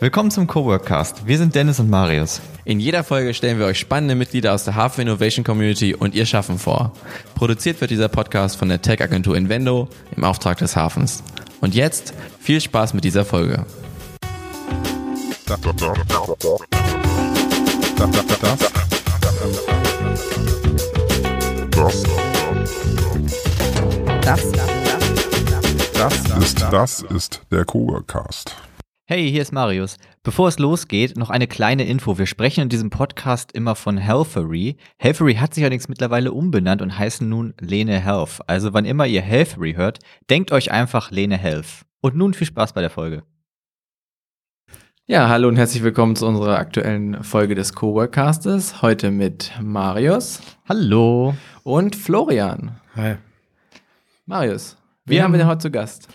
Willkommen zum Coworkcast. Wir sind Dennis und Marius. In jeder Folge stellen wir euch spannende Mitglieder aus der Hafen Innovation Community und ihr Schaffen vor. Produziert wird dieser Podcast von der Tech-Agentur Invendo im Auftrag des Hafens. Und jetzt viel Spaß mit dieser Folge. Das, ist, das ist der Coworkcast. Hey, hier ist Marius. Bevor es losgeht, noch eine kleine Info. Wir sprechen in diesem Podcast immer von Healthery. Healthery hat sich allerdings mittlerweile umbenannt und heißen nun Lene Health. Also wann immer ihr Healthery hört, denkt euch einfach Lene Health. Und nun viel Spaß bei der Folge. Ja, hallo und herzlich willkommen zu unserer aktuellen Folge des Coworkcastes. Heute mit Marius. Hallo. Und Florian. Hi. Marius, wen haben wir denn heute zu Gast?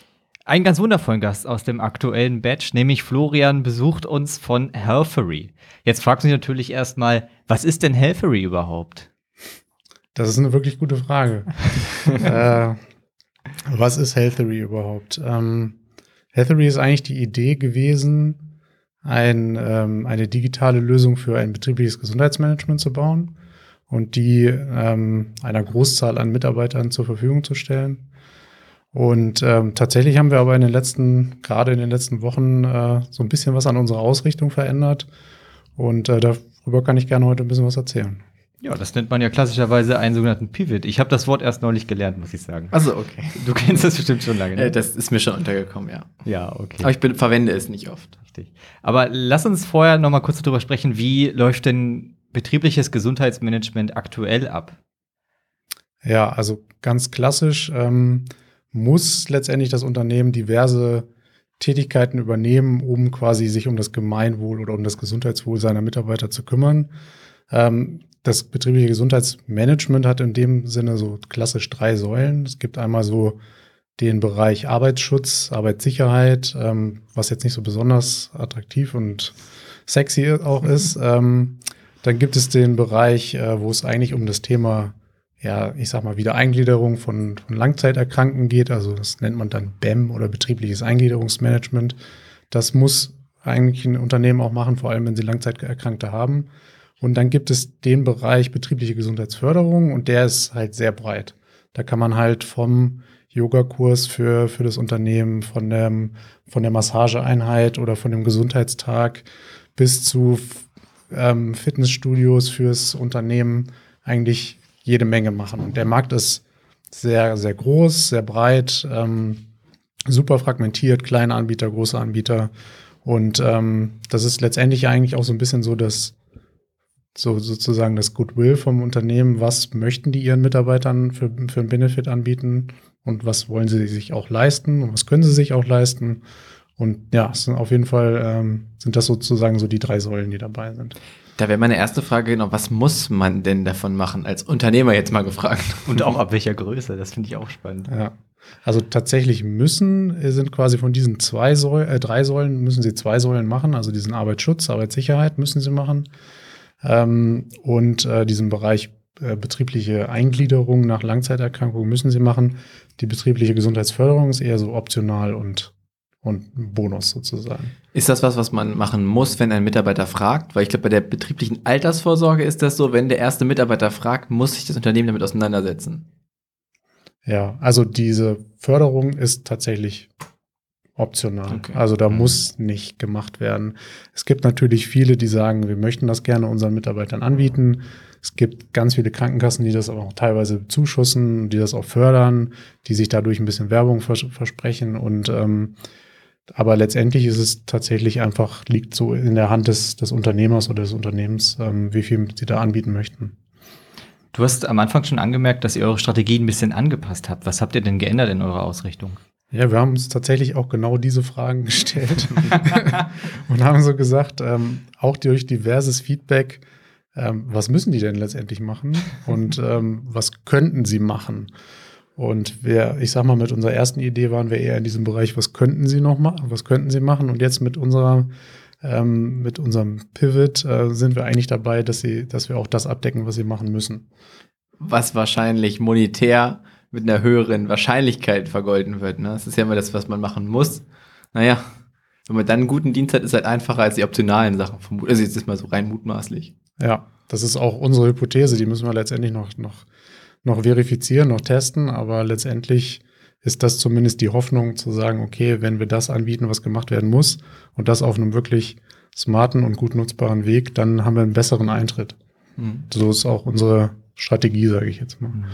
Einen ganz wundervollen Gast aus dem aktuellen Batch, nämlich Florian besucht uns von Healthery. Jetzt fragt sich natürlich erstmal, was ist denn Healthery überhaupt? Das ist eine wirklich gute Frage. äh, was ist Healthery überhaupt? Ähm, Healthery ist eigentlich die Idee gewesen, ein, ähm, eine digitale Lösung für ein betriebliches Gesundheitsmanagement zu bauen und die ähm, einer Großzahl an Mitarbeitern zur Verfügung zu stellen. Und ähm, tatsächlich haben wir aber in den letzten, gerade in den letzten Wochen, äh, so ein bisschen was an unserer Ausrichtung verändert. Und äh, darüber kann ich gerne heute ein bisschen was erzählen. Ja, das nennt man ja klassischerweise einen sogenannten Pivot. Ich habe das Wort erst neulich gelernt, muss ich sagen. Also okay. Du kennst das bestimmt schon lange. Ne? Äh, das ist mir schon untergekommen, ja. Ja, okay. Aber ich bin, verwende es nicht oft. Richtig. Aber lass uns vorher noch mal kurz darüber sprechen, wie läuft denn betriebliches Gesundheitsmanagement aktuell ab? Ja, also ganz klassisch. Ähm, muss letztendlich das Unternehmen diverse Tätigkeiten übernehmen, um quasi sich um das Gemeinwohl oder um das Gesundheitswohl seiner Mitarbeiter zu kümmern. Ähm, das betriebliche Gesundheitsmanagement hat in dem Sinne so klassisch drei Säulen. Es gibt einmal so den Bereich Arbeitsschutz, Arbeitssicherheit, ähm, was jetzt nicht so besonders attraktiv und sexy auch ist. Ähm, dann gibt es den Bereich, äh, wo es eigentlich um das Thema ja, ich sag mal, Wiedereingliederung von, von Langzeiterkrankten geht. Also das nennt man dann BEM oder betriebliches Eingliederungsmanagement. Das muss eigentlich ein Unternehmen auch machen, vor allem wenn sie Langzeiterkrankte haben. Und dann gibt es den Bereich betriebliche Gesundheitsförderung und der ist halt sehr breit. Da kann man halt vom Yogakurs für, für das Unternehmen, von, dem, von der Massageeinheit oder von dem Gesundheitstag bis zu ähm, Fitnessstudios fürs Unternehmen eigentlich jede Menge machen. Und der Markt ist sehr, sehr groß, sehr breit, ähm, super fragmentiert, kleine Anbieter, große Anbieter. Und ähm, das ist letztendlich eigentlich auch so ein bisschen so das, so sozusagen das Goodwill vom Unternehmen. Was möchten die ihren Mitarbeitern für, für einen Benefit anbieten und was wollen sie sich auch leisten und was können sie sich auch leisten? Und ja, sind auf jeden Fall ähm, sind das sozusagen so die drei Säulen, die dabei sind. Da wäre meine erste Frage genau, was muss man denn davon machen, als Unternehmer jetzt mal gefragt? Und auch ab welcher Größe, das finde ich auch spannend. Ja. Also tatsächlich müssen, äh, sind quasi von diesen zwei Säulen, äh, drei Säulen, müssen sie zwei Säulen machen, also diesen Arbeitsschutz, Arbeitssicherheit müssen sie machen. Ähm, und äh, diesen Bereich äh, betriebliche Eingliederung nach Langzeiterkrankungen müssen sie machen. Die betriebliche Gesundheitsförderung ist eher so optional und und ein Bonus sozusagen. Ist das was, was man machen muss, wenn ein Mitarbeiter fragt? Weil ich glaube, bei der betrieblichen Altersvorsorge ist das so, wenn der erste Mitarbeiter fragt, muss sich das Unternehmen damit auseinandersetzen. Ja, also diese Förderung ist tatsächlich optional. Okay. Also da mhm. muss nicht gemacht werden. Es gibt natürlich viele, die sagen, wir möchten das gerne unseren Mitarbeitern anbieten. Es gibt ganz viele Krankenkassen, die das auch teilweise zuschussen, die das auch fördern, die sich dadurch ein bisschen Werbung vers versprechen und ähm, aber letztendlich ist es tatsächlich einfach, liegt so in der Hand des, des Unternehmers oder des Unternehmens, ähm, wie viel sie da anbieten möchten. Du hast am Anfang schon angemerkt, dass ihr eure Strategie ein bisschen angepasst habt. Was habt ihr denn geändert in eurer Ausrichtung? Ja, wir haben uns tatsächlich auch genau diese Fragen gestellt und haben so gesagt, ähm, auch durch diverses Feedback, ähm, was müssen die denn letztendlich machen und ähm, was könnten sie machen? Und wir, ich sag mal, mit unserer ersten Idee waren wir eher in diesem Bereich, was könnten sie noch machen, was könnten sie machen? Und jetzt mit unserer, ähm, mit unserem Pivot äh, sind wir eigentlich dabei, dass sie, dass wir auch das abdecken, was sie machen müssen. Was wahrscheinlich monetär mit einer höheren Wahrscheinlichkeit vergolden wird. Ne? Das ist ja immer das, was man machen muss. Naja, wenn man dann einen guten Dienst hat, ist es halt einfacher als die optionalen Sachen. Also jetzt ist mal so rein mutmaßlich. Ja, das ist auch unsere Hypothese. Die müssen wir letztendlich noch, noch, noch verifizieren, noch testen. Aber letztendlich ist das zumindest die Hoffnung zu sagen, okay, wenn wir das anbieten, was gemacht werden muss und das auf einem wirklich smarten und gut nutzbaren Weg, dann haben wir einen besseren Eintritt. Mhm. So ist auch unsere Strategie, sage ich jetzt mal. Mhm.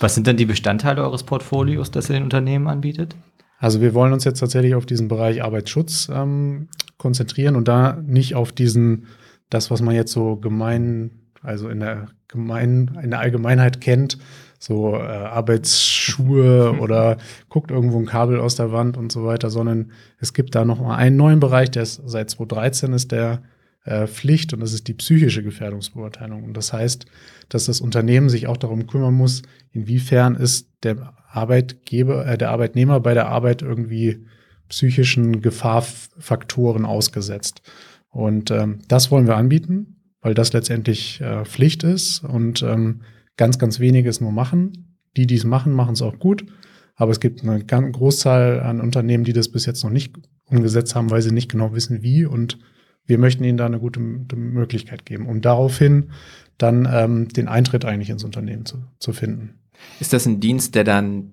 Was sind denn die Bestandteile eures Portfolios, das ihr den Unternehmen anbietet? Also wir wollen uns jetzt tatsächlich auf diesen Bereich Arbeitsschutz ähm, konzentrieren und da nicht auf diesen, das, was man jetzt so gemein, also in der gemein, in der Allgemeinheit kennt, so äh, Arbeitsschuhe oder guckt irgendwo ein Kabel aus der Wand und so weiter, sondern es gibt da noch mal einen neuen Bereich, der ist seit 2013 ist der äh, Pflicht und das ist die psychische Gefährdungsbeurteilung. Und das heißt, dass das Unternehmen sich auch darum kümmern muss, inwiefern ist der Arbeitgeber, äh, der Arbeitnehmer bei der Arbeit irgendwie psychischen Gefahrfaktoren ausgesetzt. Und ähm, das wollen wir anbieten, weil das letztendlich äh, Pflicht ist und ähm, ganz, ganz wenige es nur machen. Die, die es machen, machen es auch gut. Aber es gibt eine ganz Großzahl an Unternehmen, die das bis jetzt noch nicht umgesetzt haben, weil sie nicht genau wissen, wie. Und wir möchten ihnen da eine gute Möglichkeit geben, um daraufhin dann ähm, den Eintritt eigentlich ins Unternehmen zu, zu finden. Ist das ein Dienst, der dann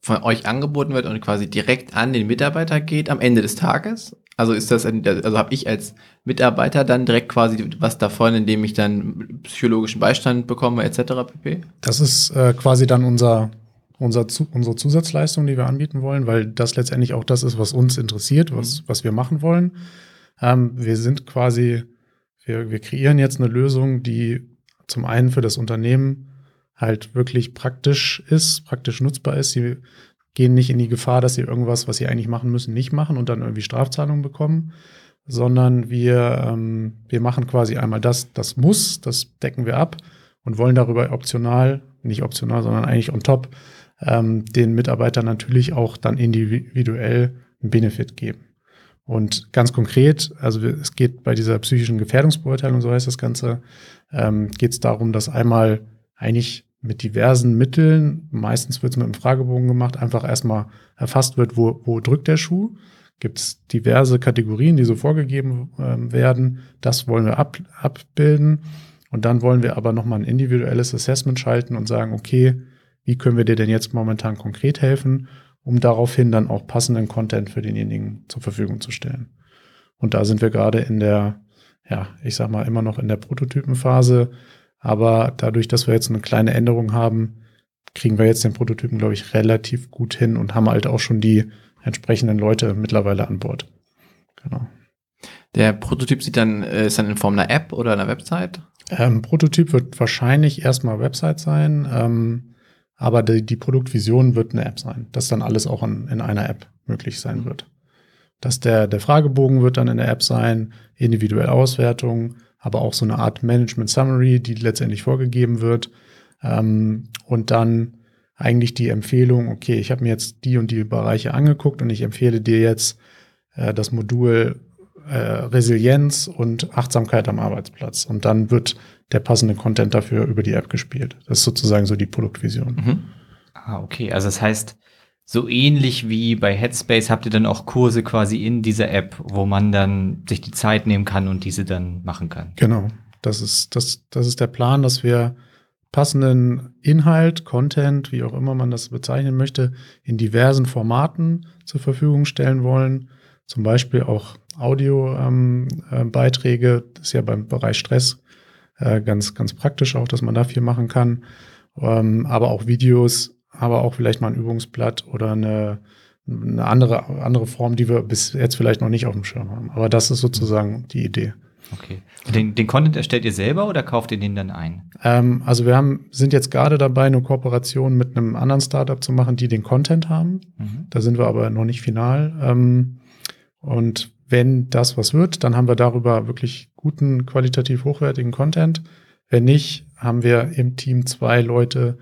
von euch angeboten wird und quasi direkt an den Mitarbeiter geht am Ende des Tages? Also ist das, also habe ich als Mitarbeiter dann direkt quasi was davon, indem ich dann psychologischen Beistand bekomme etc. pp? Das ist äh, quasi dann unser, unser unsere Zusatzleistung, die wir anbieten wollen, weil das letztendlich auch das ist, was uns interessiert, was, was wir machen wollen. Ähm, wir sind quasi, wir, wir kreieren jetzt eine Lösung, die zum einen für das Unternehmen halt wirklich praktisch ist, praktisch nutzbar ist. Sie gehen nicht in die Gefahr, dass sie irgendwas, was sie eigentlich machen müssen, nicht machen und dann irgendwie Strafzahlungen bekommen, sondern wir, ähm, wir machen quasi einmal das, das muss, das decken wir ab und wollen darüber optional, nicht optional, sondern eigentlich on top, ähm, den Mitarbeitern natürlich auch dann individuell einen Benefit geben. Und ganz konkret, also es geht bei dieser psychischen Gefährdungsbeurteilung, so heißt das Ganze, ähm, geht es darum, dass einmal eigentlich mit diversen Mitteln, meistens wird es mit einem Fragebogen gemacht, einfach erstmal erfasst wird, wo, wo drückt der Schuh. Gibt es diverse Kategorien, die so vorgegeben äh, werden. Das wollen wir ab, abbilden. Und dann wollen wir aber nochmal ein individuelles Assessment schalten und sagen, okay, wie können wir dir denn jetzt momentan konkret helfen, um daraufhin dann auch passenden Content für denjenigen zur Verfügung zu stellen. Und da sind wir gerade in der, ja, ich sag mal, immer noch in der Prototypenphase. Aber dadurch, dass wir jetzt eine kleine Änderung haben, kriegen wir jetzt den Prototypen, glaube ich, relativ gut hin und haben halt auch schon die entsprechenden Leute mittlerweile an Bord. Genau. Der Prototyp sieht dann, äh, ist dann in Form einer App oder einer Website? Ähm, Prototyp wird wahrscheinlich erstmal Website sein, ähm, aber die, die, Produktvision wird eine App sein, dass dann alles auch in, in einer App möglich sein wird. Dass der, der Fragebogen wird dann in der App sein, individuelle Auswertung, aber auch so eine Art Management Summary, die letztendlich vorgegeben wird. Ähm, und dann eigentlich die Empfehlung, okay, ich habe mir jetzt die und die Bereiche angeguckt und ich empfehle dir jetzt äh, das Modul äh, Resilienz und Achtsamkeit am Arbeitsplatz. Und dann wird der passende Content dafür über die App gespielt. Das ist sozusagen so die Produktvision. Mhm. Ah, okay. Also das heißt, so ähnlich wie bei Headspace habt ihr dann auch Kurse quasi in dieser App, wo man dann sich die Zeit nehmen kann und diese dann machen kann. Genau. Das ist, das, das ist der Plan, dass wir passenden Inhalt, Content, wie auch immer man das bezeichnen möchte, in diversen Formaten zur Verfügung stellen wollen. Zum Beispiel auch Audiobeiträge. Ähm, äh, das ist ja beim Bereich Stress äh, ganz, ganz praktisch auch, dass man da viel machen kann. Ähm, aber auch Videos aber auch vielleicht mal ein Übungsblatt oder eine, eine andere, andere Form, die wir bis jetzt vielleicht noch nicht auf dem Schirm haben. Aber das ist sozusagen die Idee. Okay. Den, den Content erstellt ihr selber oder kauft ihr den dann ein? Ähm, also wir haben, sind jetzt gerade dabei, eine Kooperation mit einem anderen Startup zu machen, die den Content haben. Mhm. Da sind wir aber noch nicht final. Ähm, und wenn das was wird, dann haben wir darüber wirklich guten, qualitativ hochwertigen Content. Wenn nicht, haben wir im Team zwei Leute,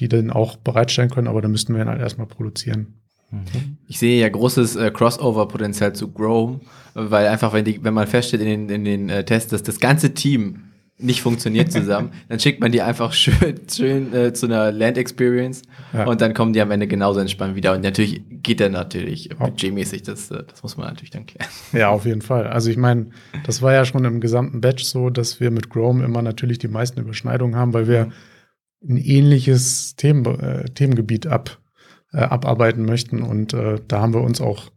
die dann auch bereitstellen können, aber da müssten wir ihn halt erstmal produzieren. Mhm. Ich sehe ja großes äh, Crossover-Potenzial zu Grow, weil einfach, wenn, die, wenn man feststellt in den, in den äh, Tests, dass das ganze Team nicht funktioniert zusammen, dann schickt man die einfach schön, schön äh, zu einer Land Experience Ja. und dann kommen die am Ende genauso entspannt wieder. Und natürlich geht der natürlich budgetmäßig, das, äh, das muss man natürlich dann klären. Ja, auf jeden Fall. Also ich meine, das war ja schon im gesamten Batch so, dass wir mit Chrome immer natürlich die meisten Überschneidungen haben, weil wir ein ähnliches Themen, äh, Themengebiet ab, äh, abarbeiten möchten. Und äh, da haben wir uns auch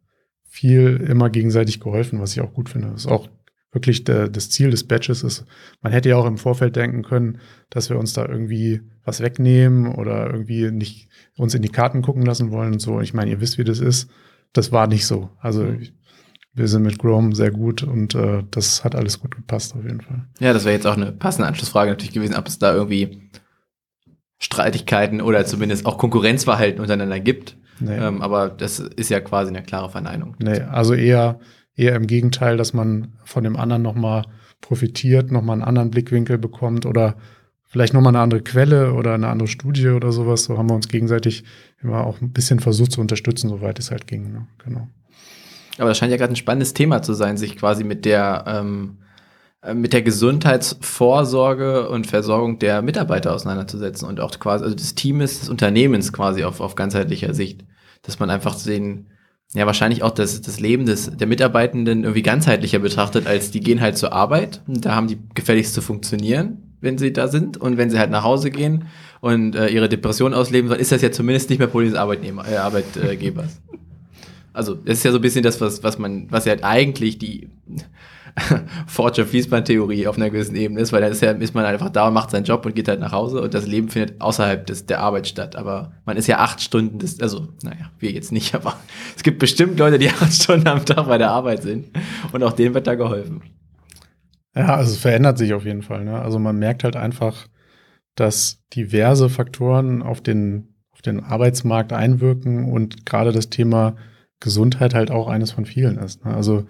viel immer gegenseitig geholfen, was ich auch gut finde. Das ist auch wirklich der, das Ziel des Batches ist. Man hätte ja auch im Vorfeld denken können, dass wir uns da irgendwie was wegnehmen oder irgendwie nicht uns in die Karten gucken lassen wollen und so. Ich meine, ihr wisst, wie das ist. Das war nicht so. Also ich, wir sind mit Chrome sehr gut und äh, das hat alles gut gepasst auf jeden Fall. Ja, das wäre jetzt auch eine passende Anschlussfrage natürlich gewesen, ob es da irgendwie Streitigkeiten oder zumindest auch Konkurrenzverhalten untereinander gibt. Nee, Ähm, aber das ist ja quasi eine klare Verneinung. nee, also eher, eher im Gegenteil, dass man von dem anderen nochmal profitiert, nochmal einen anderen Blickwinkel bekommt oder vielleicht nochmal eine andere Quelle oder eine andere Studie oder sowas. So haben wir uns gegenseitig immer auch ein bisschen versucht zu unterstützen, soweit es halt ging. Ne? Genau. Aber das scheint ja gerade ein spannendes Thema zu sein, sich quasi mit der, ähm, äh, mit der Gesundheitsvorsorge und Versorgung der Mitarbeiter auseinanderzusetzen und auch quasi, also des Teams, des Unternehmens quasi auf, auf ganzheitlicher Sicht. Dass man einfach den, ja, wahrscheinlich auch das, das Leben des, der Mitarbeitenden irgendwie ganzheitlicher betrachtet, als die gehen halt zur Arbeit und da haben die gefälligst zu funktionieren, wenn sie da sind und wenn sie halt nach Hause gehen und äh, ihre Depression ausleben, dann ist das ja zumindest nicht mehr Problem des Arbeitnehmer, äh, Arbeitgebers. Also, das ist ja so ein bisschen das, was, was man, was ja halt eigentlich die Forger-Fließband-Theorie auf einer gewissen Ebene ist, weil dann ist, ja, ist man einfach da und macht seinen Job und geht halt nach Hause und das Leben findet außerhalb des, der Arbeit statt. Aber man ist ja acht Stunden, des, also, naja, wir jetzt nicht, aber es gibt bestimmt Leute, die acht Stunden am Tag bei der Arbeit sind und auch denen wird da geholfen. Ja, also es verändert sich auf jeden Fall. Ne? Also man merkt halt einfach, dass diverse Faktoren auf den, auf den Arbeitsmarkt einwirken und gerade das Thema Gesundheit halt auch eines von vielen ist. Ne? Also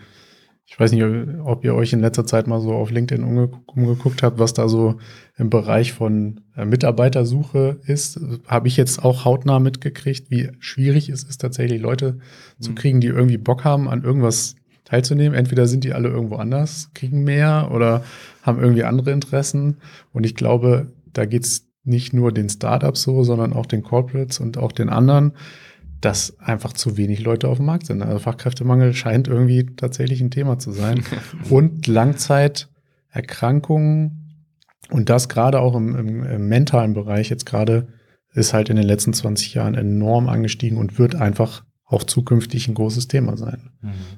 ich weiß nicht, ob ihr euch in letzter Zeit mal so auf LinkedIn umge umgeguckt habt, was da so im Bereich von äh, Mitarbeitersuche ist. Habe ich jetzt auch hautnah mitgekriegt, wie schwierig es ist, tatsächlich Leute zu Mhm. kriegen, die irgendwie Bock haben, an irgendwas teilzunehmen. Entweder sind die alle irgendwo anders, kriegen mehr oder haben irgendwie andere Interessen. Und ich glaube, da geht's nicht nur den Startups so, sondern auch den Corporates und auch den anderen, dass einfach zu wenig Leute auf dem Markt sind. Also Fachkräftemangel scheint irgendwie tatsächlich ein Thema zu sein. und Langzeiterkrankungen und das gerade auch im, im, im mentalen Bereich jetzt gerade ist halt in den letzten 20 Jahren enorm angestiegen und wird einfach auch zukünftig ein großes Thema sein.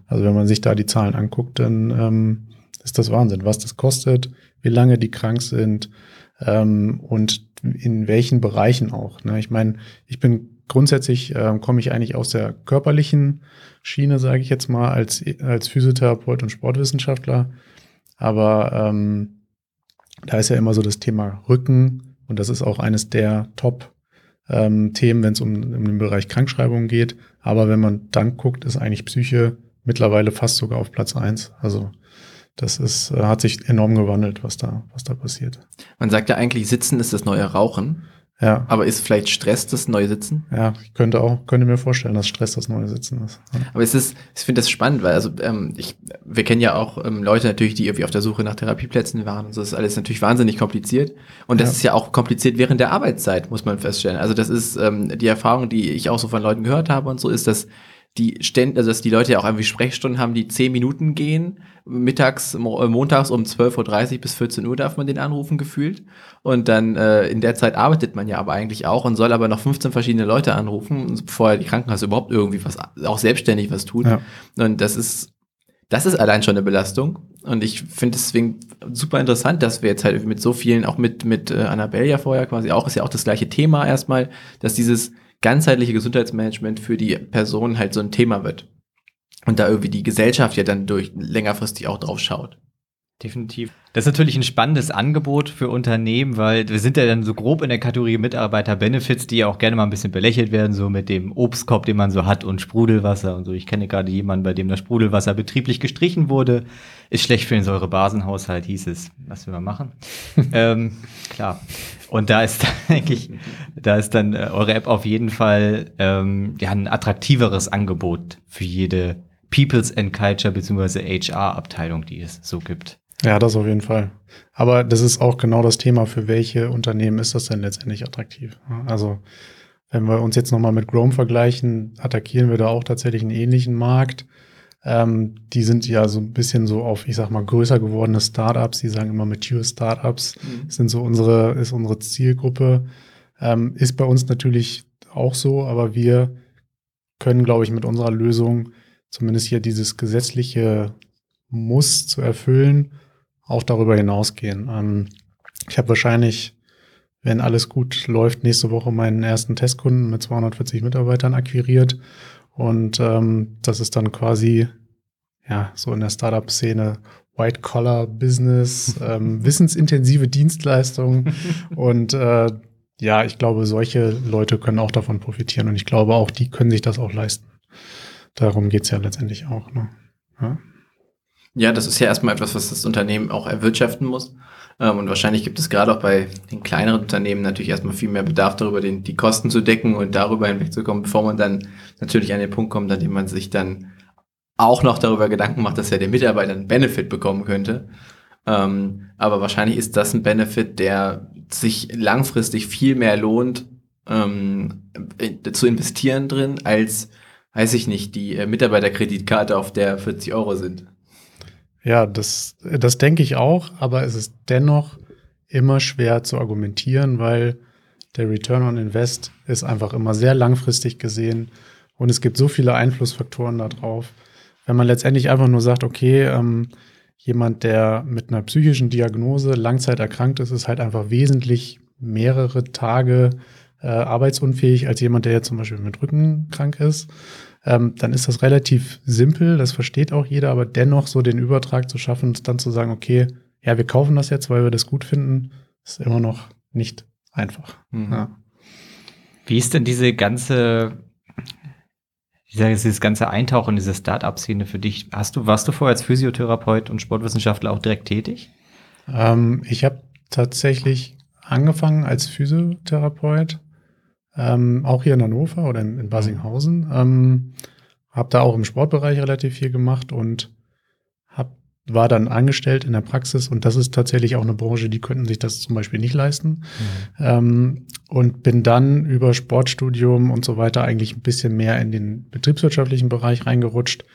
Also wenn man sich da die Zahlen anguckt, dann ähm, ist das Wahnsinn, was das kostet, wie lange die krank sind ähm, und in welchen Bereichen auch. Ne? Ich meine, ich bin grundsätzlich, ähm, komme ich eigentlich aus der körperlichen Schiene, sage ich jetzt mal, als, als Physiotherapeut und Sportwissenschaftler. Aber ähm, da ist ja immer so das Thema Rücken und das ist auch eines der Top- ähm, Themen, wenn es um, um den Bereich Krankschreibung geht. Aber wenn man dann guckt, ist eigentlich Psyche mittlerweile fast sogar auf Platz eins. Also das ist, äh, hat sich enorm gewandelt, was da, was da passiert. Man sagt ja eigentlich, Sitzen ist das neue Rauchen, Ja, aber ist vielleicht Stress das neue Sitzen? ja, ich könnte auch, könnte mir vorstellen, dass Stress das neue Sitzen ist. Ja. Aber es ist, ich finde das spannend, weil also ähm, ich, wir kennen ja auch ähm, Leute natürlich, die irgendwie auf der Suche nach Therapieplätzen waren und so. Das ist alles natürlich wahnsinnig kompliziert. Und das Ja. ist ja auch kompliziert während der Arbeitszeit, muss man feststellen. Also das ist ähm, die Erfahrung, die ich auch so von Leuten gehört habe und so, ist, dass die Ständ, also dass die Leute ja auch irgendwie Sprechstunden haben, die zehn Minuten gehen. Mittags, mo äh, montags um 12.30 Uhr bis 14 Uhr darf man den anrufen, gefühlt. Und dann äh, in der Zeit arbeitet man ja aber eigentlich auch und soll aber noch 15 verschiedene Leute anrufen, bevor die Krankenkasse überhaupt irgendwie was, auch selbstständig was tut. Ja. Und das ist, das ist allein schon eine Belastung. Und ich finde deswegen super interessant, dass wir jetzt halt mit so vielen, auch mit, mit äh, Annabelle ja vorher quasi auch, ist ja auch das gleiche Thema erstmal, dass dieses ganzheitliche Gesundheitsmanagement für die Person halt so ein Thema wird. Und da irgendwie die Gesellschaft ja dann durch längerfristig auch drauf schaut. Definitiv. Das ist natürlich ein spannendes Angebot für Unternehmen, weil wir sind ja dann so grob in der Kategorie Mitarbeiter-Benefits, die ja auch gerne mal ein bisschen belächelt werden, so mit dem Obstkorb, den man so hat und Sprudelwasser und so. Ich kenne gerade jemanden, bei dem das Sprudelwasser betrieblich gestrichen wurde. Ist schlecht für den Säurebasenhaushalt, hieß es. Was will man machen? ähm, klar. Und da ist, denke ich, da ist dann äh, eure App auf jeden Fall ähm, ja, ein attraktiveres Angebot für jede People's and Culture bzw. HR-Abteilung, die es so gibt. Ja, das auf jeden Fall. Aber das ist auch genau das Thema, für welche Unternehmen ist das denn letztendlich attraktiv? Also wenn wir uns jetzt nochmal mit Chrome vergleichen, attackieren wir da auch tatsächlich einen ähnlichen Markt. Ähm, die sind ja so ein bisschen so auf, ich sag mal, größer gewordene Startups. Die sagen immer mature Startups mhm. sind so unsere, ist unsere Zielgruppe. Ähm, ist bei uns natürlich auch so, aber wir können, glaube ich, mit unserer Lösung zumindest hier dieses gesetzliche Muss zu erfüllen, auch darüber hinausgehen. Ähm, ich habe wahrscheinlich, wenn alles gut läuft, nächste Woche meinen ersten Testkunden mit 240 Mitarbeitern akquiriert. Und ähm, das ist dann quasi ja so in der Startup-Szene White-Collar-Business, ähm, wissensintensive Dienstleistungen. und äh, ja, ich glaube, solche Leute können auch davon profitieren. Und ich glaube, auch die können sich das auch leisten. Darum geht's ja letztendlich auch. Ne? Ja. Ja, das ist ja erstmal etwas, was das Unternehmen auch erwirtschaften muss. Ähm, und wahrscheinlich gibt es gerade auch bei den kleineren Unternehmen natürlich erstmal viel mehr Bedarf darüber, den, die Kosten zu decken und darüber hinwegzukommen, bevor man dann natürlich an den Punkt kommt, an dem man sich dann auch noch darüber Gedanken macht, dass ja der Mitarbeiter einen Benefit bekommen könnte. Ähm, aber wahrscheinlich ist das ein Benefit, der sich langfristig viel mehr lohnt, ähm, zu investieren drin, als, weiß ich nicht, die äh, Mitarbeiterkreditkarte, auf der 40 Euro sind. Ja, das, das denke ich auch, aber es ist dennoch immer schwer zu argumentieren, weil der Return on Invest ist einfach immer sehr langfristig gesehen und es gibt so viele Einflussfaktoren darauf. Wenn man letztendlich einfach nur sagt, okay, ähm, jemand, der mit einer psychischen Diagnose langzeit erkrankt ist, ist halt einfach wesentlich mehrere Tage äh, arbeitsunfähig als jemand, der jetzt zum Beispiel mit Rücken krank ist ähm, dann ist das relativ simpel, das versteht auch jeder, aber dennoch so den Übertrag zu schaffen und dann zu sagen, okay, ja, wir kaufen das jetzt, weil wir das gut finden, ist immer noch nicht einfach. Mhm. Ja. Wie ist denn diese ganze, ich sage dieses ganze Eintauchen in diese Start-up-Szene für dich? Hast du, warst du vorher als Physiotherapeut und Sportwissenschaftler auch direkt tätig? Ähm, ich habe tatsächlich angefangen als Physiotherapeut ähm, auch hier in Hannover oder in, in Basinghausen. Ähm, habe da auch im Sportbereich relativ viel gemacht und hab, war dann angestellt in der Praxis und das ist tatsächlich auch eine Branche, die könnten sich das zum Beispiel nicht leisten. Mhm. Ähm, und bin dann über Sportstudium und so weiter eigentlich ein bisschen mehr in den betriebswirtschaftlichen Bereich reingerutscht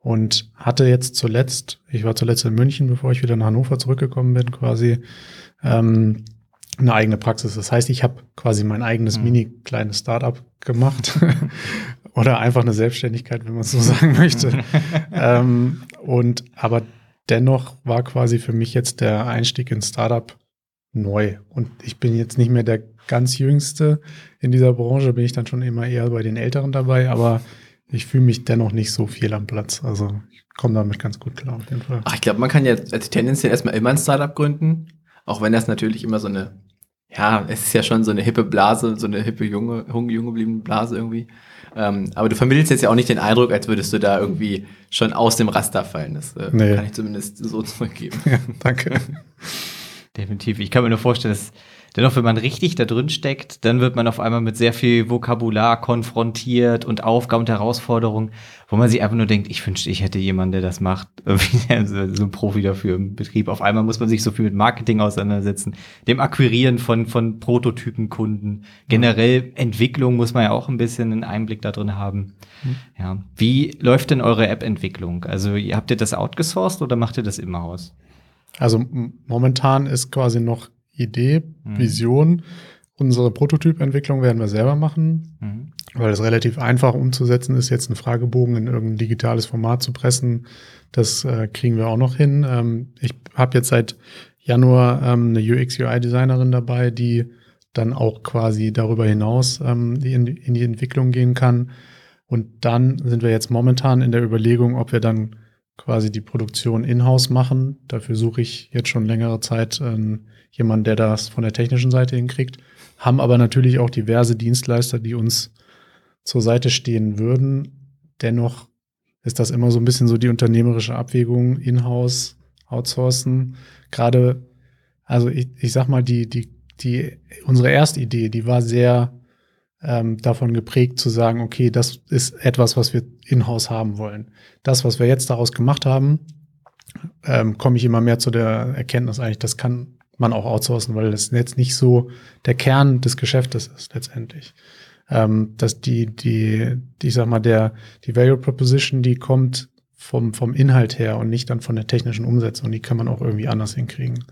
und hatte jetzt zuletzt, ich war zuletzt in München, bevor ich wieder nach Hannover zurückgekommen bin, quasi, ähm, eine eigene Praxis. Das heißt, ich habe quasi mein eigenes mhm. mini kleines Startup gemacht oder einfach eine Selbstständigkeit, wenn man es so sagen möchte. ähm, und aber dennoch war quasi für mich jetzt der Einstieg in Startup neu. Und ich bin jetzt nicht mehr der ganz jüngste in dieser Branche, bin ich dann schon immer eher bei den Älteren dabei, aber ich fühle mich dennoch nicht so viel am Platz. Also ich komme damit ganz gut klar auf jeden Fall. Ach, ich glaube, man kann ja tendenziell erstmal immer ein Startup gründen, auch wenn das natürlich immer so eine ja, es ist ja schon so eine hippe Blase, so eine hippe junge, junge, junge gebliebene Blase irgendwie. Ähm, aber du vermittelst jetzt ja auch nicht den Eindruck, als würdest du da irgendwie schon aus dem Raster fallen. Das äh, nee. kann ich zumindest so zurückgeben. Ja, danke. Definitiv. Ich kann mir nur vorstellen, dass Dennoch, wenn man richtig da drin steckt, dann wird man auf einmal mit sehr viel Vokabular konfrontiert und Aufgaben und Herausforderungen, wo man sich einfach nur denkt, ich wünschte, ich hätte jemanden, der das macht, so ein Profi dafür im Betrieb. Auf einmal muss man sich so viel mit Marketing auseinandersetzen, dem Akquirieren von, von Prototypenkunden. Generell Entwicklung muss man ja auch ein bisschen einen Einblick da drin haben. Mhm. Ja. Wie läuft denn eure App-Entwicklung? Also, habt ihr das outgesourced oder macht ihr das immer aus? Also momentan ist quasi noch Idee, mhm. Vision. Unsere Prototypentwicklung werden wir selber machen, mhm. weil es relativ einfach umzusetzen ist, jetzt einen Fragebogen in irgendein digitales Format zu pressen. Das äh, kriegen wir auch noch hin. Ähm, ich habe jetzt seit Januar ähm, eine UX-UI-Designerin dabei, die dann auch quasi darüber hinaus ähm, in, in die Entwicklung gehen kann. Und dann sind wir jetzt momentan in der Überlegung, ob wir dann quasi die Produktion in-house machen. Dafür suche ich jetzt schon längere Zeit ähm, jemanden, der das von der technischen Seite hinkriegt. Haben aber natürlich auch diverse Dienstleister, die uns zur Seite stehen würden. Dennoch ist das immer so ein bisschen so die unternehmerische Abwägung, in-house, outsourcen. Gerade, also ich, ich sag mal, die, die, die, unsere erste Idee, die war sehr ähm, davon geprägt zu sagen, okay, das ist etwas, was wir in-house haben wollen. Das, was wir jetzt daraus gemacht haben, ähm, komme ich immer mehr zu der Erkenntnis eigentlich, das kann man auch outsourcen, weil das jetzt nicht so der Kern des Geschäftes ist letztendlich. Ähm, dass die, die, die, ich sag mal, der, die Value Proposition, die kommt vom, vom Inhalt her und nicht dann von der technischen Umsetzung. Die kann man auch irgendwie anders hinkriegen.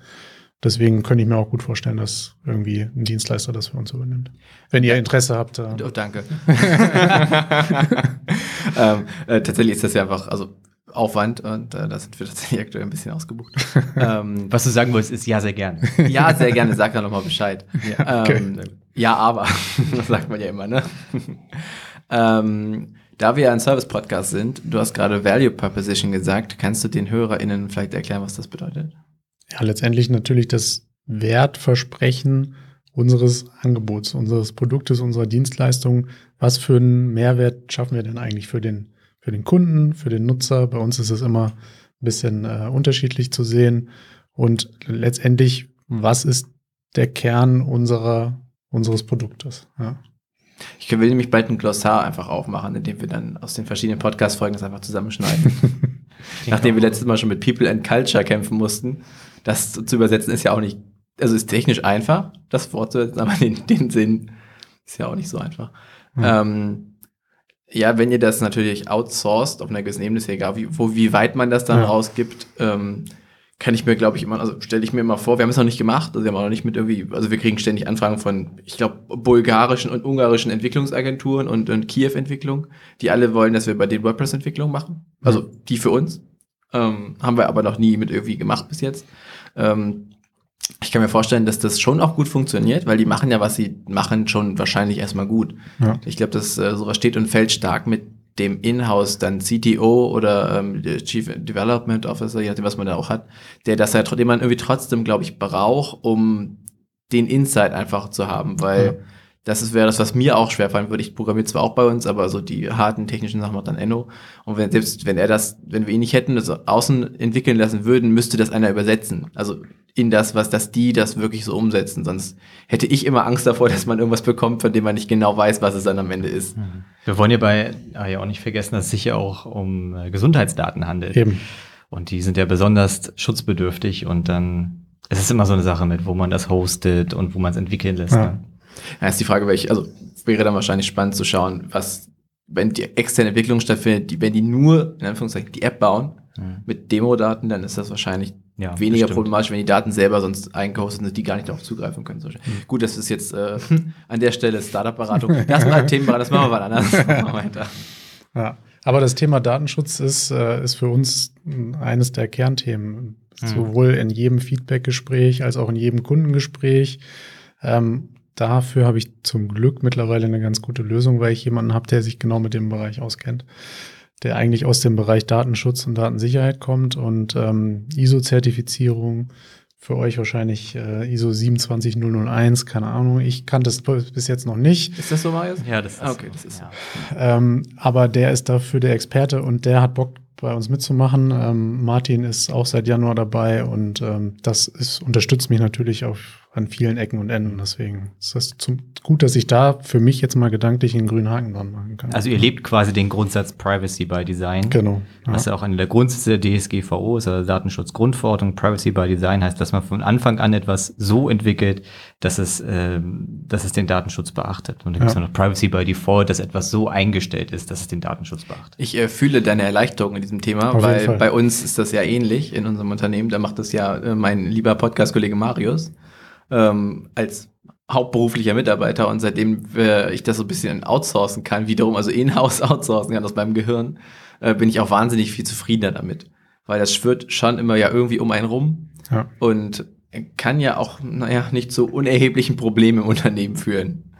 Deswegen könnte ich mir auch gut vorstellen, dass irgendwie ein Dienstleister das für uns übernimmt. Wenn ihr Interesse habt. Äh oh, danke. ähm, äh, tatsächlich ist das ja einfach, also Aufwand und äh, da sind wir tatsächlich aktuell ein bisschen ausgebucht. ähm, Was du sagen wolltest, ist ja, sehr gerne. ja, sehr gerne, sag dann nochmal Bescheid. Ja, okay. ähm, ja aber, das sagt man ja immer, ne? ähm, da wir ein Service-Podcast sind, du hast gerade Value Proposition gesagt, kannst du den HörerInnen vielleicht erklären, was das bedeutet? Ja, letztendlich natürlich das Wertversprechen unseres Angebots, unseres Produktes, unserer Dienstleistung. Was für einen Mehrwert schaffen wir denn eigentlich für den, für den Kunden, für den Nutzer? Bei uns ist es immer ein bisschen äh, unterschiedlich zu sehen. Und letztendlich, was ist der Kern unserer, unseres Produktes? Ja. Ich will nämlich bald ein Glossar einfach aufmachen, indem wir dann aus den verschiedenen Podcast-Folgen das einfach zusammenschneiden. Nachdem wir letztes Mal schon mit People and Culture kämpfen mussten, das zu übersetzen ist ja auch nicht, also ist technisch einfach, das Wort zu übersetzen, aber den, den Sinn ist ja auch nicht so einfach. Mhm. Ähm, ja, wenn ihr das natürlich outsourced auf einer gewissen Ebene, ist ja egal, wie, wo, wie weit man das dann ja. rausgibt, ähm, kann ich mir, glaube ich, immer, also stelle ich mir immer vor, wir haben es noch nicht gemacht, also wir haben auch noch nicht mit irgendwie, also wir kriegen ständig Anfragen von, ich glaube, bulgarischen und ungarischen Entwicklungsagenturen und, und Kiew-Entwicklung, die alle wollen, dass wir bei den WordPress-Entwicklungen machen. Also mhm. die für uns. Ähm, haben wir aber noch nie mit irgendwie gemacht bis jetzt. Ähm, ich kann mir vorstellen, dass das schon auch gut funktioniert, weil die machen ja, was sie machen, schon wahrscheinlich erstmal gut. Ja. Ich glaube, dass äh, sowas steht und fällt stark mit dem Inhouse dann CTO oder ähm, Chief Development Officer, je nachdem, was man da auch hat, der das ja, den man irgendwie trotzdem, glaube ich, braucht, um den Insight einfach zu haben, weil ja. Das wäre das, was mir auch schwerfallen würde. Ich programmiere zwar auch bei uns, aber so die harten technischen Sachen macht dann Enno. Und wenn selbst wenn er das, wenn wir ihn nicht hätten, das außen entwickeln lassen würden, müsste das einer übersetzen. Also in das, was, dass die das wirklich so umsetzen. Sonst hätte ich immer Angst davor, dass man irgendwas bekommt, von dem man nicht genau weiß, was es dann am Ende ist. Mhm. Wir wollen ja bei ah ja auch nicht vergessen, dass es sich ja auch um äh, Gesundheitsdaten handelt. Eben. Und die sind ja besonders schutzbedürftig und dann es ist immer so eine Sache mit, wo man das hostet und wo man es entwickeln lässt. Ja. Ne? Ja, ist die Frage, welche, also wäre dann wahrscheinlich spannend zu schauen, was, wenn die externe Entwicklung stattfindet, die, wenn die nur, in Anführungszeichen, die App bauen, mhm. mit Demo-Daten, dann ist das wahrscheinlich ja, weniger bestimmt. problematisch, wenn die Daten selber sonst eingehostet sind, die gar nicht darauf zugreifen können. Mhm. Gut, das ist jetzt äh, an der Stelle Startup-Beratung. Das ein Thema, das machen wir mal anders. weiter. Ja, aber das Thema Datenschutz ist, äh, ist für uns eines der Kernthemen. Mhm. Sowohl in jedem Feedback-Gespräch als auch in jedem Kundengespräch. Ähm, dafür habe ich zum Glück mittlerweile eine ganz gute Lösung, weil ich jemanden habe, der sich genau mit dem Bereich auskennt der eigentlich aus dem Bereich Datenschutz und Datensicherheit kommt und ähm, ISO-Zertifizierung für euch wahrscheinlich äh, ISO 27001, keine Ahnung. Ich kannte es bis jetzt noch nicht. Ist das so, Marius? Ja, das ist. Ah, okay, das ist. Ja. Ähm, aber der ist dafür der Experte und der hat Bock bei uns mitzumachen. Ähm, Martin ist auch seit Januar dabei und ähm, das ist, unterstützt mich natürlich auf an vielen Ecken und Enden. Deswegen ist das zum, gut, dass ich da für mich jetzt mal gedanklich einen grünen Haken dran machen kann. Also ihr lebt quasi den Grundsatz Privacy by Design. Genau. Ja. Was ja auch eine der Grundsätze der DSGVO ist, also Datenschutzgrundverordnung. Privacy by Design heißt, dass man von Anfang an etwas so entwickelt, dass es, äh, dass es den Datenschutz beachtet. Und dann gibt es noch Privacy by Default, dass etwas so eingestellt ist, dass es den Datenschutz beachtet. Ich äh, fühle deine Erleichterung in diesem Thema, Auf weil bei uns ist das ja ähnlich in unserem Unternehmen. Da macht das ja äh, mein lieber Podcast-Kollege Marius ähm, als hauptberuflicher Mitarbeiter und seitdem äh, ich das so ein bisschen outsourcen kann, wiederum, also in-house outsourcen kann aus meinem Gehirn, äh, bin ich auch wahnsinnig viel zufriedener damit. Weil das schwirrt schon immer ja irgendwie um einen rum ja. und kann ja auch, naja, nicht zu unerheblichen Problemen im Unternehmen führen.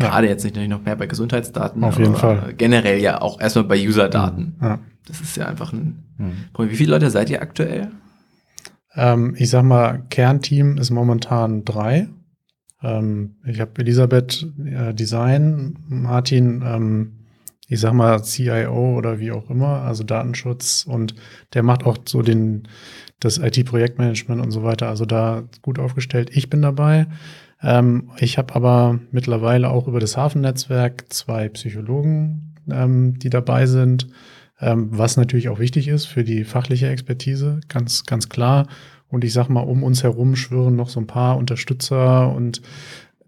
Ja. Gerade jetzt nicht noch mehr bei Gesundheitsdaten, Auf jeden Fall. generell ja auch erstmal bei User-Daten. Ja. Das ist ja einfach ein mhm. Problem. Wie viele Leute seid ihr aktuell? Ähm, ich sag mal, Kernteam ist momentan drei. Ähm, ich habe Elisabeth äh, Design, Martin, ähm, ich sag mal CIO oder wie auch immer, also Datenschutz und der macht auch so den das IT-Projektmanagement und so weiter. Also da gut aufgestellt. Ich bin dabei. Ähm, ich habe aber mittlerweile auch über das Hafennetzwerk zwei Psychologen, ähm, die dabei sind ähm, was natürlich auch wichtig ist für die fachliche Expertise, ganz, ganz klar. Und ich sag mal, um uns herum schwören noch so ein paar Unterstützer und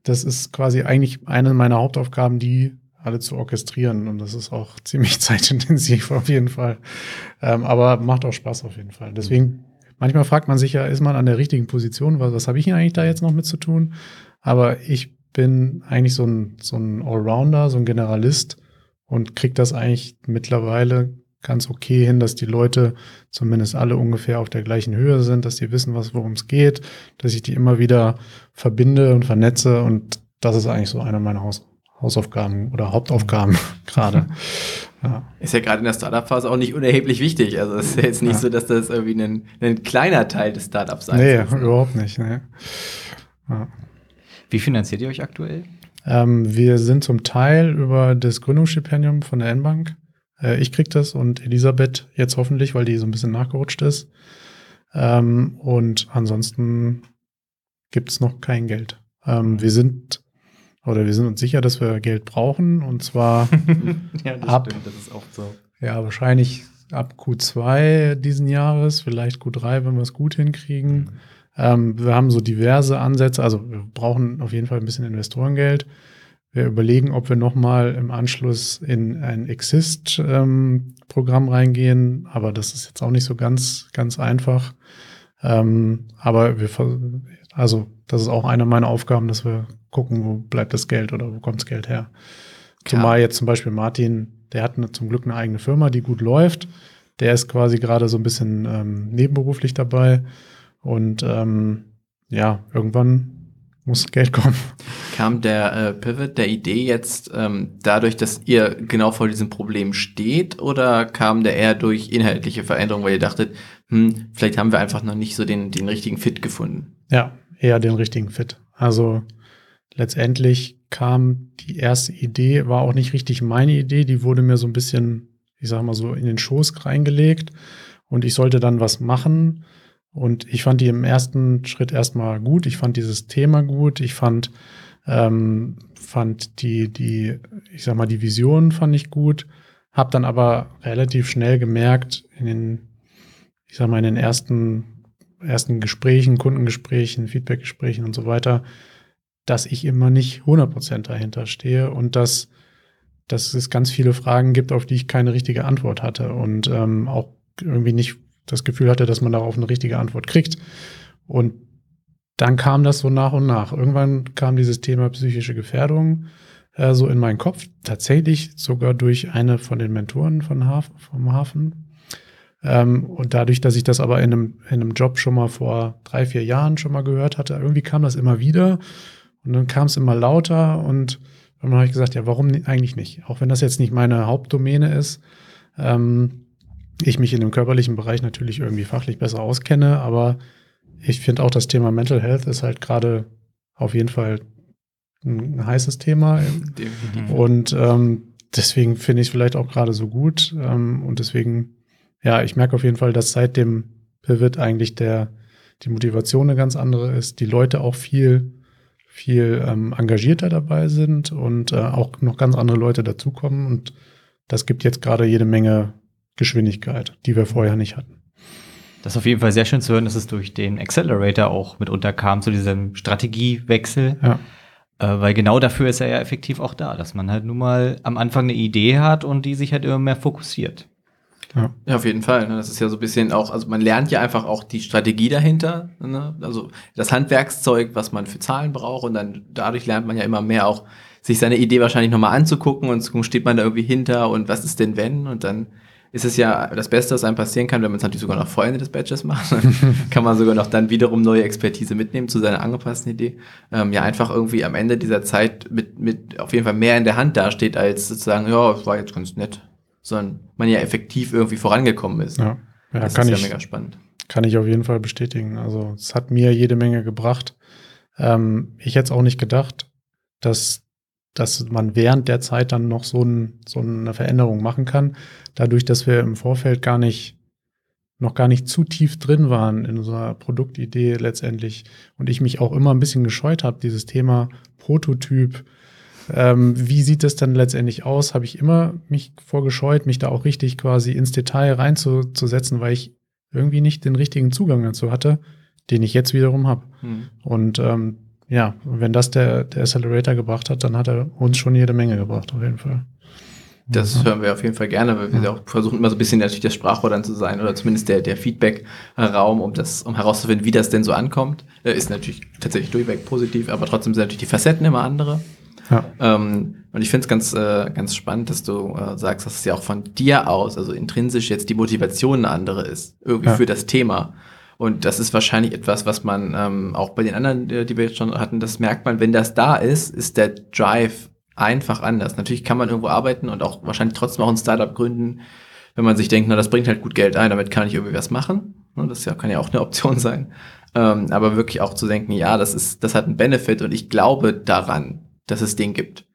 das ist quasi eigentlich eine meiner Hauptaufgaben, die alle zu orchestrieren. Und das ist auch ziemlich zeitintensiv auf jeden Fall. Ähm, aber macht auch Spaß auf jeden Fall. Deswegen, manchmal fragt man sich ja, ist man an der richtigen Position? Was, was habe ich denn eigentlich da jetzt noch mit zu tun? Aber ich bin eigentlich so ein, so ein Allrounder, so ein Generalist und kriege das eigentlich mittlerweile ganz okay hin, dass die Leute zumindest alle ungefähr auf der gleichen Höhe sind, dass die wissen, was worum es geht, dass ich die immer wieder verbinde und vernetze und das ist eigentlich so eine meiner Haus Hausaufgaben oder Hauptaufgaben gerade. Ja. Ist ja gerade in der Startup-Phase auch nicht unerheblich wichtig. Also es ist ja jetzt nicht ja. so, dass das irgendwie ein, ein kleiner Teil des Startups sein Nee, ist, ne? überhaupt nicht. Nee. Ja. Wie finanziert ihr euch aktuell? Ähm, wir sind zum Teil über das Gründungsstipendium von der N-Bank. Äh, ich krieg das und Elisabeth jetzt hoffentlich, weil die so ein bisschen nachgerutscht ist. Ähm, und ansonsten gibt's noch kein Geld. Ähm, wir sind oder wir sind uns sicher, dass wir Geld brauchen und zwar ja, das ab, stimmt, das ist oft so. Ja, wahrscheinlich ab Q2 diesen Jahres, vielleicht Q3, wenn wir es gut hinkriegen. Mhm. Ähm, wir haben so diverse Ansätze, also wir brauchen auf jeden Fall ein bisschen Investorengeld. Wir überlegen, ob wir nochmal im Anschluss in ein Exist-Programm ähm, reingehen, aber das ist jetzt auch nicht so ganz, ganz einfach. Ähm, aber wir, also das ist auch eine meiner Aufgaben, dass wir gucken, wo bleibt das Geld oder wo kommt das Geld her. Zumal jetzt zum Beispiel Martin, der hat eine, zum Glück eine eigene Firma, die gut läuft. Der ist quasi gerade so ein bisschen ähm, nebenberuflich dabei. Und ähm, ja, irgendwann muss Geld kommen. Kam der äh, Pivot der Idee jetzt ähm, dadurch, dass ihr genau vor diesem Problem steht oder kam der eher durch inhaltliche Veränderungen, weil ihr dachtet, hm, vielleicht haben wir einfach noch nicht so den, den richtigen Fit gefunden? Ja, eher den richtigen Fit. Also letztendlich kam die erste Idee, war auch nicht richtig meine Idee, die wurde mir so ein bisschen, ich sag mal so, in den Schoß reingelegt und ich sollte dann was machen. Und ich fand die im ersten Schritt erstmal gut. Ich fand dieses Thema gut. Ich fand, ähm, fand die, die, ich sag mal, die Vision fand ich gut. Hab dann aber relativ schnell gemerkt, in den, ich sag mal, in den ersten, ersten Gesprächen, Kundengesprächen, Feedbackgesprächen und so weiter, dass ich immer nicht 100% dahinter stehe und dass, dass es ganz viele Fragen gibt, auf die ich keine richtige Antwort hatte und ähm, auch irgendwie nicht das Gefühl hatte, dass man darauf eine richtige Antwort kriegt. Und dann kam das so nach und nach. Irgendwann kam dieses Thema psychische Gefährdung äh, so in meinen Kopf, tatsächlich sogar durch eine von den Mentoren von Haf vom Hafen. Ähm, und dadurch, dass ich das aber in einem, in einem Job schon mal vor drei, vier Jahren schon mal gehört hatte, irgendwie kam das immer wieder. Und dann kam es immer lauter und dann habe ich gesagt, ja, warum eigentlich nicht? Auch wenn das jetzt nicht meine Hauptdomäne ist, ähm, ich mich in dem körperlichen Bereich natürlich irgendwie fachlich besser auskenne, aber ich finde auch das Thema Mental Health ist halt gerade auf jeden Fall ein heißes Thema. Definitiv. Und ähm, deswegen finde ich es vielleicht auch gerade so gut. Ähm, und deswegen, ja, ich merke auf jeden Fall, dass seit dem Pivot eigentlich der, die Motivation eine ganz andere ist, die Leute auch viel viel ähm, engagierter dabei sind und äh, auch noch ganz andere Leute dazukommen. Und das gibt jetzt gerade jede Menge Geschwindigkeit, die wir vorher nicht hatten. Das ist auf jeden Fall sehr schön zu hören, dass es durch den Accelerator auch mitunter kam, zu diesem Strategiewechsel. Ja. Äh, weil genau dafür ist er ja effektiv auch da, dass man halt nun mal am Anfang eine Idee hat und die sich halt immer mehr fokussiert. Ja. ja, auf jeden Fall. Ne? Das ist ja so ein bisschen auch, also man lernt ja einfach auch die Strategie dahinter, ne? also das Handwerkszeug, was man für Zahlen braucht und dann dadurch lernt man ja immer mehr auch, sich seine Idee wahrscheinlich nochmal anzugucken und zu gucken, steht man da irgendwie hinter und was ist denn wenn und dann ist es ja das Beste, was einem passieren kann, wenn man es natürlich sogar noch vor Ende des Badges macht. kann man sogar noch dann wiederum neue Expertise mitnehmen zu seiner angepassten Idee. Ähm, ja, einfach irgendwie am Ende dieser Zeit mit, mit auf jeden Fall mehr in der Hand dasteht, als sozusagen, ja, es war jetzt ganz nett sondern man ja effektiv irgendwie vorangekommen ist. Ja, ja das kann ist ich, ja mega spannend. Kann ich auf jeden Fall bestätigen. Also es hat mir jede Menge gebracht. Ähm, ich hätte es auch nicht gedacht, dass, dass man während der Zeit dann noch so, ein, so eine Veränderung machen kann. Dadurch, dass wir im Vorfeld gar nicht noch gar nicht zu tief drin waren in unserer Produktidee letztendlich und ich mich auch immer ein bisschen gescheut habe, dieses Thema Prototyp, Ähm, wie sieht das dann letztendlich aus? Habe ich immer mich vorgescheut, mich da auch richtig quasi ins Detail reinzusetzen, weil ich irgendwie nicht den richtigen Zugang dazu hatte, den ich jetzt wiederum habe. Hm. Und ähm, ja, wenn das der, der Accelerator gebracht hat, dann hat er uns schon jede Menge gebracht, auf jeden Fall. Das ja. hören wir auf jeden Fall gerne, weil wir ja. auch versuchen immer so ein bisschen natürlich das Sprachrohr dann zu sein oder zumindest der, der Feedback-Raum, um das, um herauszufinden, wie das denn so ankommt. Äh, ist natürlich tatsächlich durchweg positiv, aber trotzdem sind natürlich die Facetten immer andere. Ja. Ähm, und ich finde es ganz, äh, ganz spannend, dass du äh, sagst, dass es ja auch von dir aus, also intrinsisch jetzt die Motivation eine andere ist, irgendwie ja. für das Thema. Und das ist wahrscheinlich etwas, was man ähm, auch bei den anderen, die wir jetzt schon hatten, das merkt man, wenn das da ist, ist der Drive einfach anders. Natürlich kann man irgendwo arbeiten und auch wahrscheinlich trotzdem auch ein Startup gründen, wenn man sich denkt, na, das bringt halt gut Geld ein, damit kann ich irgendwie was machen. Das ja, kann ja auch eine Option sein. Ähm, aber wirklich auch zu denken, ja, das ist, das hat einen Benefit und ich glaube daran, dass es den gibt.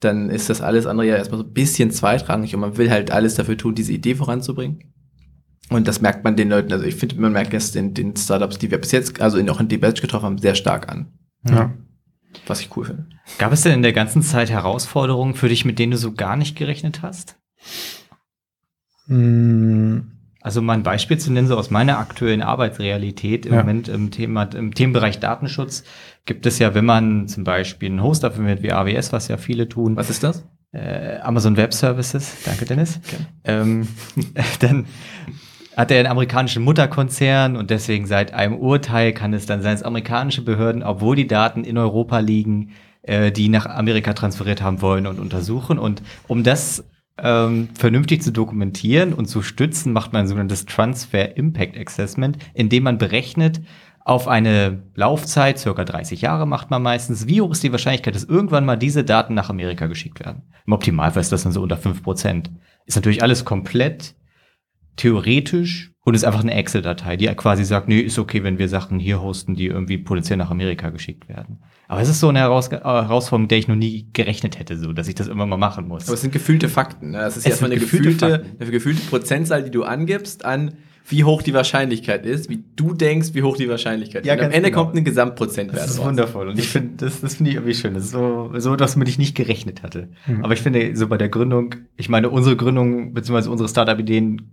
Dann ist das alles andere ja erstmal so ein bisschen zweitrangig und man will halt alles dafür tun, diese Idee voranzubringen. Und das merkt man den Leuten, also ich finde, man merkt es den, den Startups, die wir bis jetzt, also auch in die Batch getroffen haben, sehr stark an. Ja. Was ich cool finde. Gab es denn in der ganzen Zeit Herausforderungen für dich, mit denen du so gar nicht gerechnet hast? Mm. Also mal ein Beispiel zu nennen, so aus meiner aktuellen Arbeitsrealität im ja. Moment im Thema, im Themenbereich Datenschutz gibt es ja, wenn man zum Beispiel einen Hoster verwendet wie AWS, was ja viele tun. Was ist das? Äh, Amazon Web Services. Danke, Dennis. Okay. Ähm, dann hat er einen amerikanischen Mutterkonzern und deswegen seit einem Urteil kann es dann sein, dass amerikanische Behörden, obwohl die Daten in Europa liegen, äh, die nach Amerika transferiert haben wollen und untersuchen. Und um das ähm, vernünftig zu dokumentieren und zu stützen, macht man ein sogenanntes Transfer Impact Assessment, indem man berechnet, auf eine Laufzeit, circa 30 Jahre macht man meistens, wie hoch ist die Wahrscheinlichkeit, dass irgendwann mal diese Daten nach Amerika geschickt werden. Im Optimalfall ist das dann so unter 5%. Ist natürlich alles komplett theoretisch und ist einfach eine Excel-Datei, die quasi sagt, nee, ist okay, wenn wir Sachen hier hosten, die irgendwie potenziell nach Amerika geschickt werden. Aber es ist so eine Heraus äh, Herausforderung, mit der ich noch nie gerechnet hätte, so, dass ich das immer mal machen muss. Aber es sind gefühlte Fakten. Ne? Das ist es ja eine gefühlte, eine gefühlte Prozentzahl, die du angibst an wie hoch die Wahrscheinlichkeit ist, wie du denkst, wie hoch die Wahrscheinlichkeit ja, ist. Und am Ende genau. kommt ein Gesamtprozentwert Das ist raus. wundervoll. Und ich finde, das, das finde ich irgendwie schön. Das ist so, so dass man ich nicht gerechnet hatte. Mhm. Aber ich finde, so bei der Gründung, ich meine, unsere Gründung, beziehungsweise unsere Startup-Ideen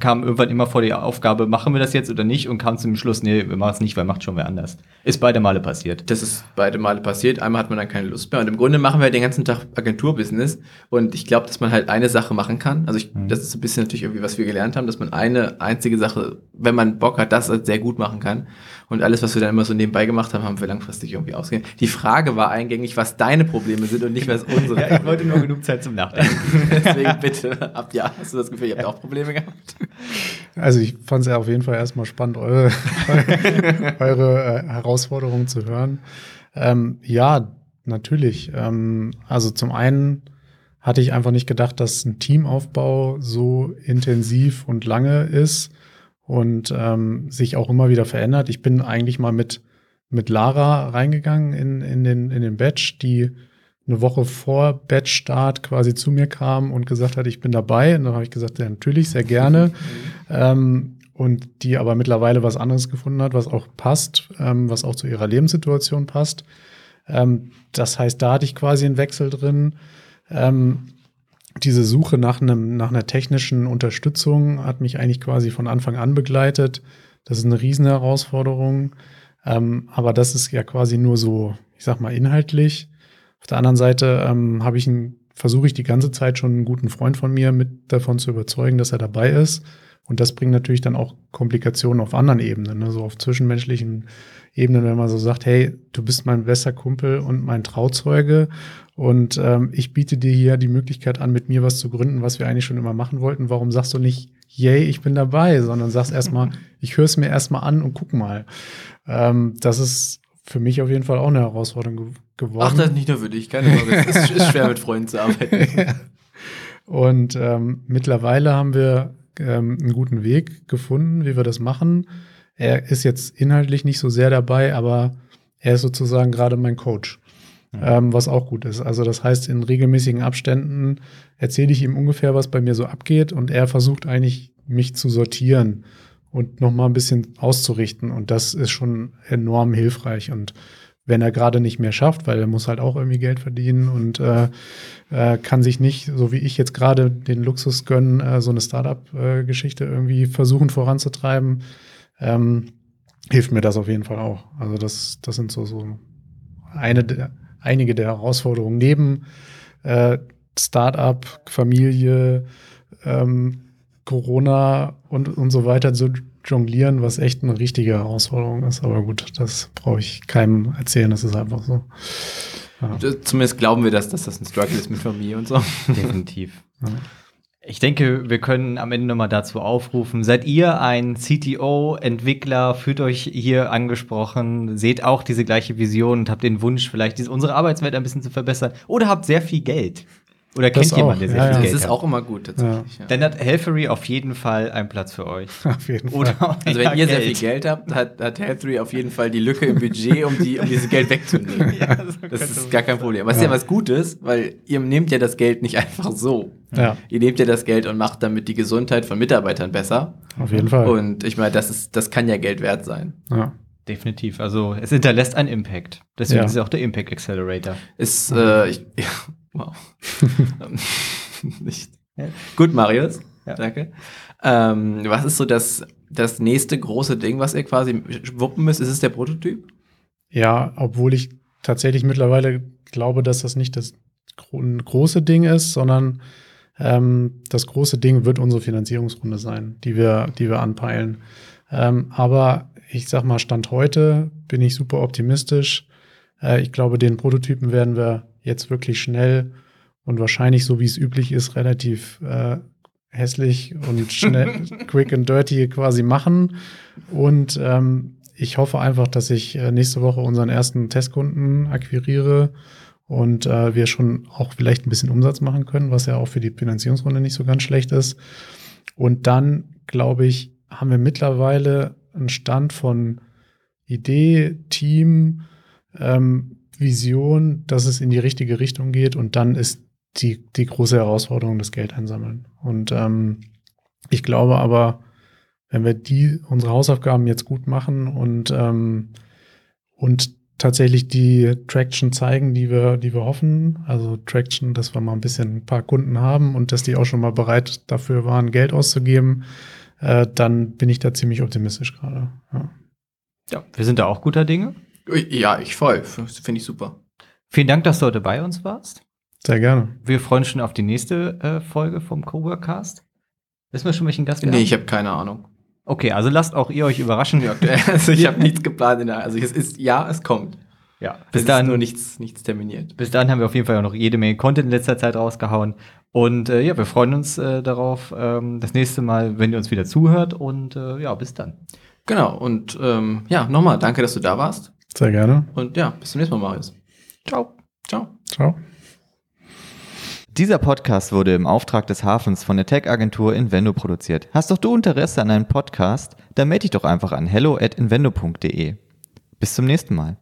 kam irgendwann immer vor die Aufgabe, machen wir das jetzt oder nicht? Und kam zum Schluss, nee, wir machen es nicht, weil macht schon wer anders. Ist beide Male passiert. Das ist beide Male passiert. Einmal hat man dann keine Lust mehr. Und im Grunde machen wir den ganzen Tag Agenturbusiness. Und ich glaube, dass man halt eine Sache machen kann. Also ich, mhm. das ist ein bisschen natürlich irgendwie, was wir gelernt haben, dass man eine einzige Sache, wenn man Bock hat, das sehr gut machen kann. Und alles, was wir dann immer so nebenbei gemacht haben, haben wir langfristig irgendwie ausgehen. Die Frage war eingängig, was deine Probleme sind und nicht, was unsere. ja, ich wollte nur genug Zeit zum Nachdenken. Deswegen bitte, ab ja, hast du das Gefühl, ihr habt auch Probleme gehabt? Also ich fand es ja auf jeden Fall erstmal spannend, eure, eure äh, Herausforderungen zu hören. Ähm, ja, natürlich. Ähm, also zum einen hatte ich einfach nicht gedacht, dass ein Teamaufbau so intensiv und lange ist und ähm, sich auch immer wieder verändert. Ich bin eigentlich mal mit, mit Lara reingegangen in, in, den, in den Batch, die eine Woche vor Batch-Start quasi zu mir kam und gesagt hat, ich bin dabei. Und dann habe ich gesagt, ja, natürlich, sehr gerne. ähm, und die aber mittlerweile was anderes gefunden hat, was auch passt, ähm, was auch zu ihrer Lebenssituation passt. Ähm, das heißt, da hatte ich quasi einen Wechsel drin. Ähm, diese Suche nach, einem, nach einer technischen Unterstützung hat mich eigentlich quasi von Anfang an begleitet. Das ist eine Riesenherausforderung. Ähm, aber das ist ja quasi nur so, ich sag mal, inhaltlich. Auf der anderen Seite ähm, habe ich versuche ich die ganze Zeit schon einen guten Freund von mir mit davon zu überzeugen, dass er dabei ist. Und das bringt natürlich dann auch Komplikationen auf anderen Ebenen, ne? so auf zwischenmenschlichen Ebenen, wenn man so sagt, hey, du bist mein bester Kumpel und mein Trauzeuge und ähm, ich biete dir hier die Möglichkeit an, mit mir was zu gründen, was wir eigentlich schon immer machen wollten. Warum sagst du nicht, yay, ich bin dabei, sondern sagst erstmal, ich höre es mir erstmal an und guck mal. Ähm, das ist für mich auf jeden Fall auch eine Herausforderung geworden. Ach, das ist nicht nur für dich, keine Sorge. es ist, ist schwer, mit Freunden zu arbeiten. Und ähm, mittlerweile haben wir ähm, einen guten Weg gefunden, wie wir das machen. Er ist jetzt inhaltlich nicht so sehr dabei, aber er ist sozusagen gerade mein Coach, ähm, was auch gut ist. Also das heißt, in regelmäßigen Abständen erzähle ich ihm ungefähr, was bei mir so abgeht und er versucht eigentlich, mich zu sortieren und nochmal ein bisschen auszurichten. Und das ist schon enorm hilfreich und wenn er gerade nicht mehr schafft, weil er muss halt auch irgendwie Geld verdienen und äh, äh, kann sich nicht, so wie ich jetzt gerade den Luxus gönnen, äh, so eine Startup-Geschichte irgendwie versuchen voranzutreiben, ähm, hilft mir das auf jeden Fall auch. Also das, das sind so, so eine der, einige der Herausforderungen neben äh, Startup, Familie, ähm, Corona und, und so weiter zu jonglieren, was echt eine richtige Herausforderung ist. Aber gut, das brauche ich keinem erzählen, das ist einfach so. Ja. Zumindest glauben wir, dass, dass das ein Struggle ist mit Familie und so. Definitiv. Ja. Ich denke, wir können am Ende nochmal dazu aufrufen. Seid ihr ein CTO, Entwickler, fühlt euch hier angesprochen, seht auch diese gleiche Vision und habt den Wunsch, vielleicht diese, unsere Arbeitswelt ein bisschen zu verbessern oder habt sehr viel Geld? Oder kennt das jemand, der sehr ja, viel ja. Geld Das ist auch immer gut, tatsächlich. Ja. Dann hat Helfery auf jeden Fall einen Platz für euch. Auf jeden Fall. Oder also wenn ihr Geld. sehr viel Geld habt, hat, hat Helfery auf jeden Fall die Lücke im Budget, um, die, um dieses Geld wegzunehmen. ja, das, das ist gar kein Problem. Aber es ist ja was Gutes, weil ihr nehmt ja das Geld nicht einfach so. Ja. Ihr nehmt ja das Geld und macht damit die Gesundheit von Mitarbeitern besser. Auf jeden Fall. Und ich meine, das, ist, das kann ja Geld wert sein. Ja. Definitiv. Also es hinterlässt einen Impact. Deswegen ja. ist es auch der Impact Accelerator. Ist, äh, ich, ja, wow. nicht. Gut, Marius. Ja. Danke. Ähm, was ist so das, das nächste große Ding, was ihr quasi wuppen müsst? Ist es der Prototyp? Ja, obwohl ich tatsächlich mittlerweile glaube, dass das nicht das große Ding ist, sondern ähm, das große Ding wird unsere Finanzierungsrunde sein, die wir, die wir anpeilen. Ähm, aber ich sag mal, Stand heute bin ich super optimistisch. Äh, ich glaube, den Prototypen werden wir jetzt wirklich schnell und wahrscheinlich, so wie es üblich ist, relativ äh, hässlich und schnell, quick and dirty quasi machen. Und ähm, ich hoffe einfach, dass ich äh, nächste Woche unseren ersten Testkunden akquiriere und äh, wir schon auch vielleicht ein bisschen Umsatz machen können, was ja auch für die Finanzierungsrunde nicht so ganz schlecht ist. Und dann, glaube ich, haben wir mittlerweile einen Stand von Idee, Team, ähm, Vision, dass es in die richtige Richtung geht und dann ist die, die große Herausforderung das Geld einsammeln. Und ähm, ich glaube aber, wenn wir die, unsere Hausaufgaben jetzt gut machen und, ähm, und tatsächlich die Traction zeigen, die wir, die wir hoffen, also Traction, dass wir mal ein bisschen ein paar Kunden haben und dass die auch schon mal bereit dafür waren, Geld auszugeben, äh, dann bin ich da ziemlich optimistisch gerade. Ja. ja, wir sind da auch guter Dinge. Ja, ich voll. Finde ich super. Vielen Dank, dass du heute bei uns warst. Sehr gerne. Wir freuen uns schon auf die nächste äh, Folge vom Coworkcast. Wissen wir schon, welchen Gast wir nee, haben? Nee, ich habe keine Ahnung. Okay, also lasst auch ihr euch überraschen. also ich habe nichts geplant. Der, also es ist, ja, es kommt. Ja, bis dahin nur nichts, nichts terminiert. Bis dahin haben wir auf jeden Fall auch noch jede Menge Content in letzter Zeit rausgehauen. Und äh, ja, wir freuen uns äh, darauf, ähm, das nächste Mal, wenn ihr uns wieder zuhört. Und äh, ja, bis dann. Genau. Und ähm, ja, nochmal, danke, dass du da warst. Sehr gerne. Und ja, bis zum nächsten Mal, Marius. Ciao. Ciao. Ciao. Dieser Podcast wurde im Auftrag des Hafens von der Tech-Agentur Invendo produziert. Hast doch du Interesse an einem Podcast? Dann melde dich doch einfach an hello at invendo.de. Bis zum nächsten Mal.